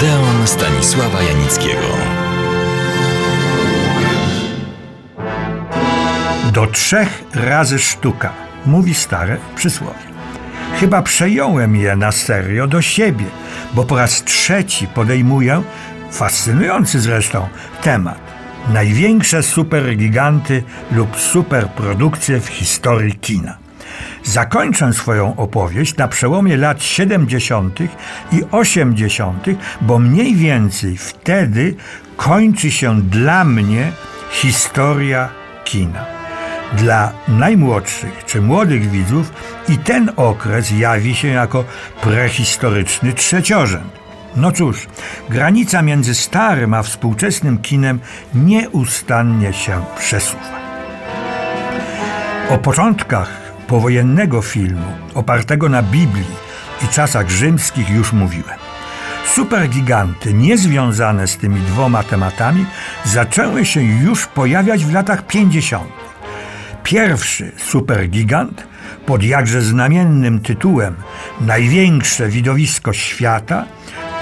Odeon Stanisława Janickiego. Do trzech razy sztuka, mówi stare przysłowie. Chyba przejąłem je na serio do siebie, bo po raz trzeci podejmuję, fascynujący zresztą, temat. Największe supergiganty lub superprodukcje w historii kina. Zakończę swoją opowieść na przełomie lat 70. i 80., bo mniej więcej wtedy kończy się dla mnie historia kina. Dla najmłodszych czy młodych widzów i ten okres jawi się jako prehistoryczny trzeciorzęd. No cóż, granica między starym a współczesnym kinem nieustannie się przesuwa. O początkach powojennego filmu, opartego na Biblii i czasach rzymskich już mówiłem. Supergiganty niezwiązane z tymi dwoma tematami zaczęły się już pojawiać w latach 50. Pierwszy supergigant pod jakże znamiennym tytułem Największe widowisko świata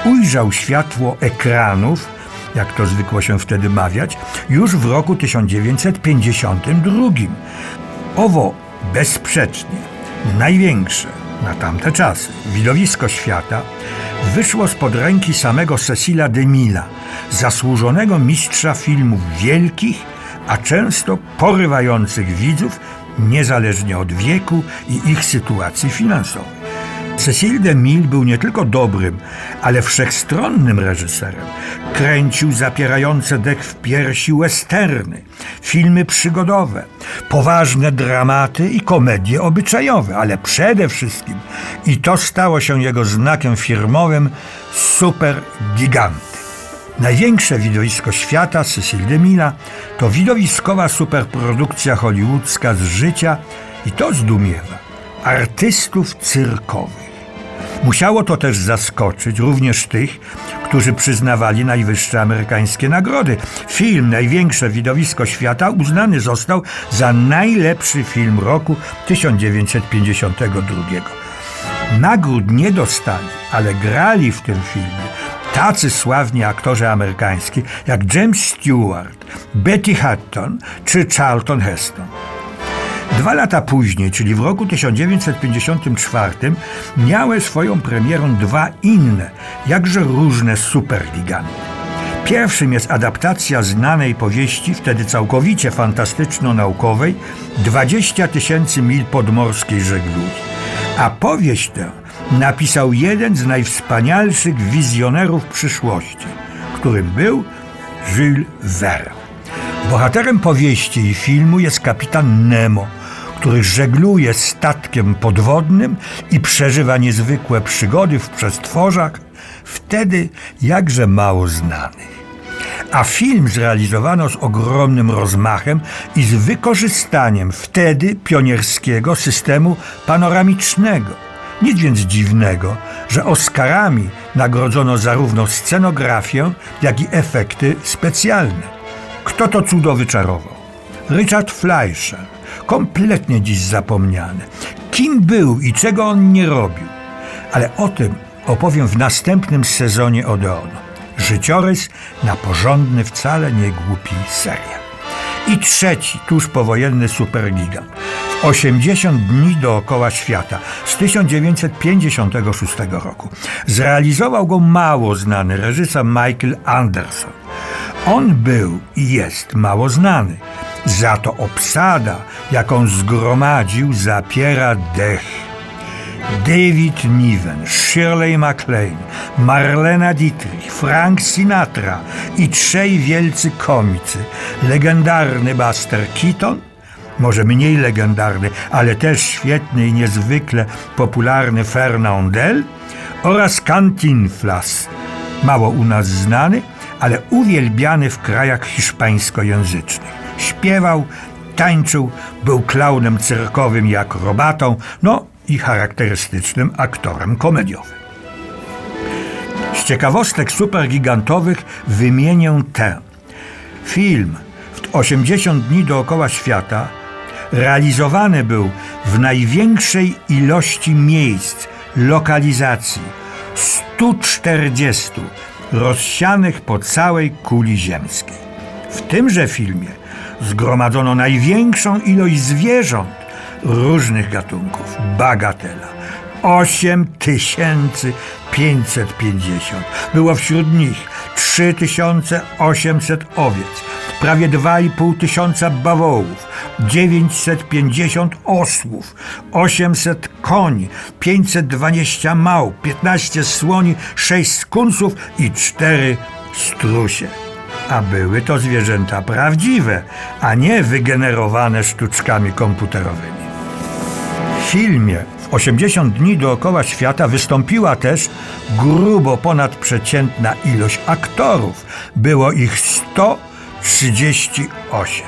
ujrzał światło ekranów, jak to zwykło się wtedy mawiać, już w roku 1952. Owo bezsprzecznie największe na tamte czasy widowisko świata wyszło spod ręki samego Cecila DeMilla, zasłużonego mistrza filmów wielkich, a często porywających widzów, niezależnie od wieku i ich sytuacji finansowej. Cecil DeMille był nie tylko dobrym, ale wszechstronnym reżyserem. Kręcił zapierające dech w piersi westerny, filmy przygodowe, poważne dramaty i komedie obyczajowe, ale przede wszystkim, i to stało się jego znakiem firmowym, super giganty. Największe widowisko świata Cecil DeMilla to widowiskowa superprodukcja hollywoodzka z życia i to zdumiewa artystów cyrkowych. Musiało to też zaskoczyć również tych, którzy przyznawali najwyższe amerykańskie nagrody. Film Największe widowisko świata uznany został za najlepszy film roku 1952. Nagród nie dostali, ale grali w tym filmie tacy sławni aktorzy amerykańscy jak James Stewart, Betty Hutton czy Charlton Heston. Dwa lata później, czyli w roku 1954, miały swoją premierę dwa inne, jakże różne supergiganty. Pierwszym jest adaptacja znanej powieści, wtedy całkowicie fantastyczno-naukowej, 20 tysięcy mil podmorskiej żeglugi. A powieść tę napisał jeden z najwspanialszych wizjonerów przyszłości, którym był Jules Verne. Bohaterem powieści i filmu jest kapitan Nemo, który żegluje statkiem podwodnym i przeżywa niezwykłe przygody w przestworzach, wtedy jakże mało znanych. A film zrealizowano z ogromnym rozmachem i z wykorzystaniem wtedy pionierskiego systemu panoramicznego. Nic więc dziwnego, że Oscarami nagrodzono zarówno scenografię, jak i efekty specjalne. Kto to cudo wyczarował? Richard Fleischer, kompletnie dziś zapomniany. Kim był i czego on nie robił? Ale o tym opowiem w następnym sezonie Odeonu. Życiorys na porządny, wcale nie głupi serial. I trzeci, tuż powojenny supergigant. W 80 dni dookoła świata z 1956 roku. Zrealizował go mało znany reżyser Michael Anderson. On był i jest mało znany. Za to obsada, jaką zgromadził, zapiera dech. David Niven, Shirley MacLaine, Marlena Dietrich, Frank Sinatra i trzej wielcy komicy. Legendarny Buster Keaton, może mniej legendarny, ale też świetny i niezwykle popularny Fernandel oraz Cantinflas, mało u nas znany, ale uwielbiany w krajach hiszpańskojęzycznych. Śpiewał, tańczył, był klaunem cyrkowym i akrobatą, no i charakterystycznym aktorem komediowym. Z ciekawostek supergigantowych wymienię tę. Film w 80 dni dookoła świata realizowany był w największej ilości miejsc, lokalizacji 140 rozsianych po całej kuli ziemskiej. W tymże filmie zgromadzono największą ilość zwierząt różnych gatunków. Bagatela. 8550. Było wśród nich 3800 owiec, prawie 2,5 tysiąca bawołów, 950 osłów, 800 koni, 520 małp, 15 słoni, 6 skunsów i 4 strusie. A były to zwierzęta prawdziwe, a nie wygenerowane sztuczkami komputerowymi. W filmie w 80 dni dookoła świata wystąpiła też grubo ponadprzeciętna ilość aktorów. Było ich 138.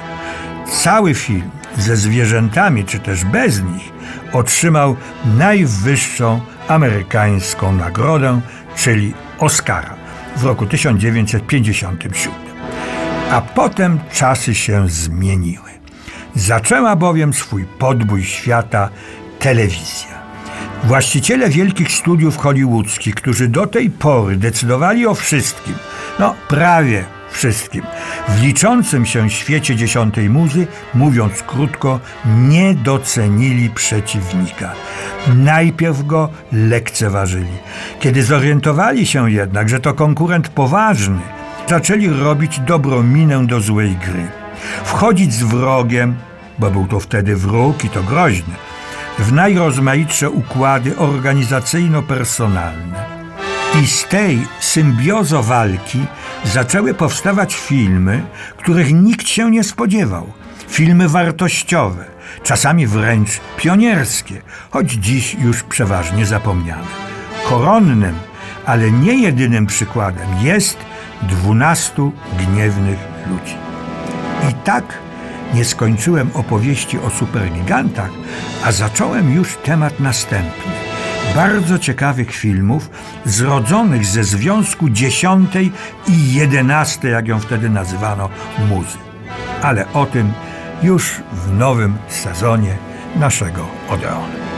Cały film ze zwierzętami, czy też bez nich, otrzymał najwyższą amerykańską nagrodę, czyli Oscara w roku 1957. A potem czasy się zmieniły. Zaczęła bowiem swój podbój świata telewizja. Właściciele wielkich studiów hollywoodzkich, którzy do tej pory decydowali o wszystkim, no prawie wszystkim, w liczącym się świecie dziesiątej muzy, mówiąc krótko, nie docenili przeciwnika. Najpierw go lekceważyli. Kiedy zorientowali się jednak, że to konkurent poważny, zaczęli robić dobrą minę do złej gry. Wchodzić z wrogiem, bo był to wtedy wróg i to groźny, w najrozmaitsze układy organizacyjno-personalne. I z tej symbiozo walki zaczęły powstawać filmy, których nikt się nie spodziewał. Filmy wartościowe, czasami wręcz pionierskie, choć dziś już przeważnie zapomniane. Koronnym, ale nie jedynym przykładem jest dwunastu gniewnych ludzi. I tak nie skończyłem opowieści o supergigantach, a zacząłem już temat następny. Bardzo ciekawych filmów zrodzonych ze związku dziesiątej i jedenastej, jak ją wtedy nazywano, muzy. Ale o tym już w nowym sezonie naszego Odeonu.